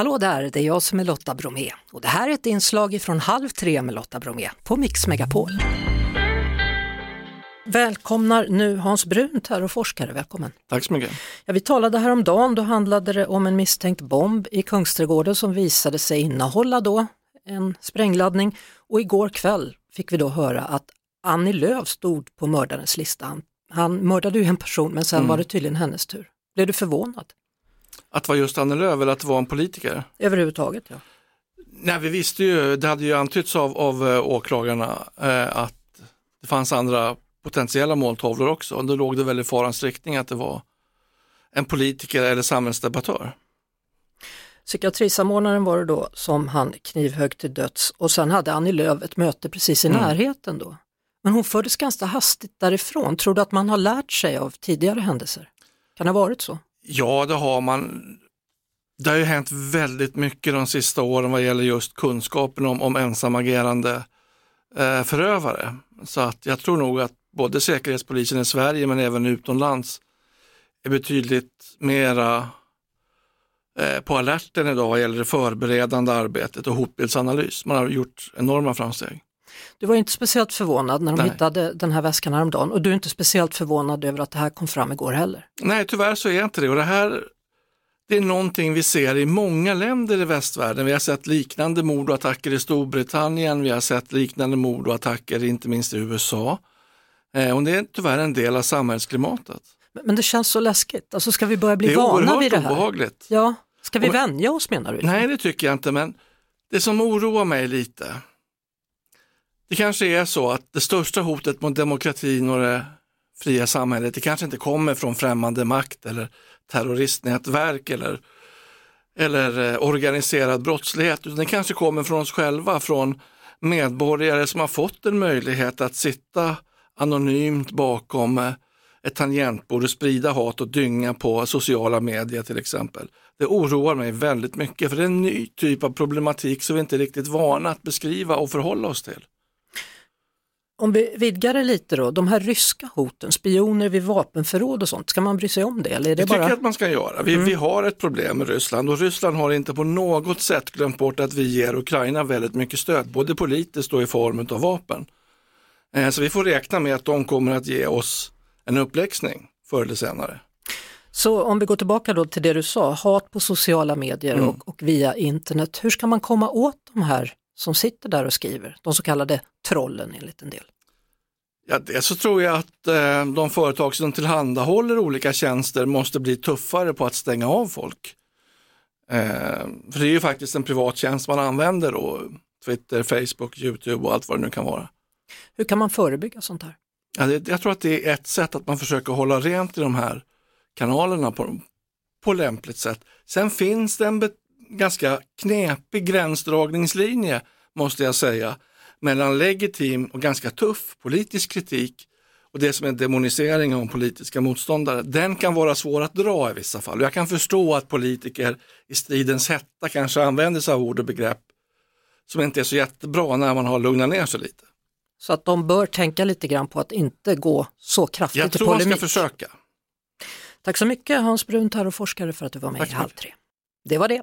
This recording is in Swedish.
Hallå där, det är jag som är Lotta Bromé och det här är ett inslag från Halv tre med Lotta Bromé på Mix Megapol. Välkomnar nu Hans Brunt här och forskare, välkommen. Tack så mycket. Ja, vi talade häromdagen, då handlade det om en misstänkt bomb i Kungsträdgården som visade sig innehålla då en sprängladdning och igår kväll fick vi då höra att Annie Lööf stod på mördarens lista. Han, han mördade ju en person men sen mm. var det tydligen hennes tur. Blev du förvånad? Att det var just Annie Lööf eller att det var en politiker? Överhuvudtaget ja. Nej, vi visste ju, det hade ju antytts av, av eh, åklagarna eh, att det fanns andra potentiella måltavlor också. Och då låg det väl i farans riktning att det var en politiker eller samhällsdebattör. Psykiatrisamordnaren var det då som han knivhögg till döds och sen hade Annie Lööf ett möte precis i mm. närheten då. Men hon fördes ganska hastigt därifrån. Tror du att man har lärt sig av tidigare händelser? Kan det ha varit så? Ja, det har man. Det har ju hänt väldigt mycket de sista åren vad gäller just kunskapen om, om ensamagerande eh, förövare. Så att jag tror nog att både Säkerhetspolisen i Sverige men även utomlands är betydligt mera eh, på alerten idag vad gäller det förberedande arbetet och hotbildsanalys. Man har gjort enorma framsteg. Du var inte speciellt förvånad när de Nej. hittade den här väskan häromdagen och du är inte speciellt förvånad över att det här kom fram igår heller? Nej, tyvärr så är jag inte det och det här det är någonting vi ser i många länder i västvärlden. Vi har sett liknande mord och attacker i Storbritannien, vi har sett liknande mord och attacker inte minst i USA. Eh, och det är tyvärr en del av samhällsklimatet. Men det känns så läskigt, alltså ska vi börja bli vana vid det här? Det är obehagligt. Ja, ska vi vänja oss menar du? Nej det tycker jag inte, men det som oroar mig lite, det kanske är så att det största hotet mot demokratin och det fria samhället, det kanske inte kommer från främmande makt eller terroristnätverk eller, eller eh, organiserad brottslighet, utan det kanske kommer från oss själva, från medborgare som har fått en möjlighet att sitta anonymt bakom eh, ett tangentbord och sprida hat och dynga på sociala medier till exempel. Det oroar mig väldigt mycket för det är en ny typ av problematik som vi inte är riktigt vana att beskriva och förhålla oss till. Om vi vidgar det lite då, de här ryska hoten, spioner vid vapenförråd och sånt, ska man bry sig om det? Eller är det jag bara... tycker att man ska göra. Vi, mm. vi har ett problem med Ryssland och Ryssland har inte på något sätt glömt bort att vi ger Ukraina väldigt mycket stöd, både politiskt och i form av vapen. Eh, så vi får räkna med att de kommer att ge oss en uppläxning förr eller senare. Så om vi går tillbaka då till det du sa, hat på sociala medier mm. och, och, via internet. Hur ska man komma åt de här som sitter där och skriver, de så kallade trollen enligt en del? Ja, det så tror jag att eh, de företag som tillhandahåller olika tjänster måste bli tuffare på att stänga av folk. Eh, för det är ju faktiskt en privat tjänst man använder då, Twitter, Facebook, YouTube och allt vad det nu kan vara. Hur kan man förebygga sånt här? Ja, det, jag tror att det är ett sätt att man försöker hålla rent i de här kanalerna på, på lämpligt sätt. Sen finns det en ganska knepig gränsdragningslinje, måste jag säga, mellan legitim och ganska tuff politisk kritik och det som är demonisering av politiska motståndare. Den kan vara svår att dra i vissa fall. Jag kan förstå att politiker i stridens hetta kanske använder sig av ord och begrepp som inte är så jättebra när man har lugnat ner sig lite. Så att de bör tänka lite grann på att inte gå så kraftigt Jag i polemik. Jag tror man ska försöka. Tack så mycket Hans Brunt här och forskare för att du var med Tack i Halv tre. Det var det.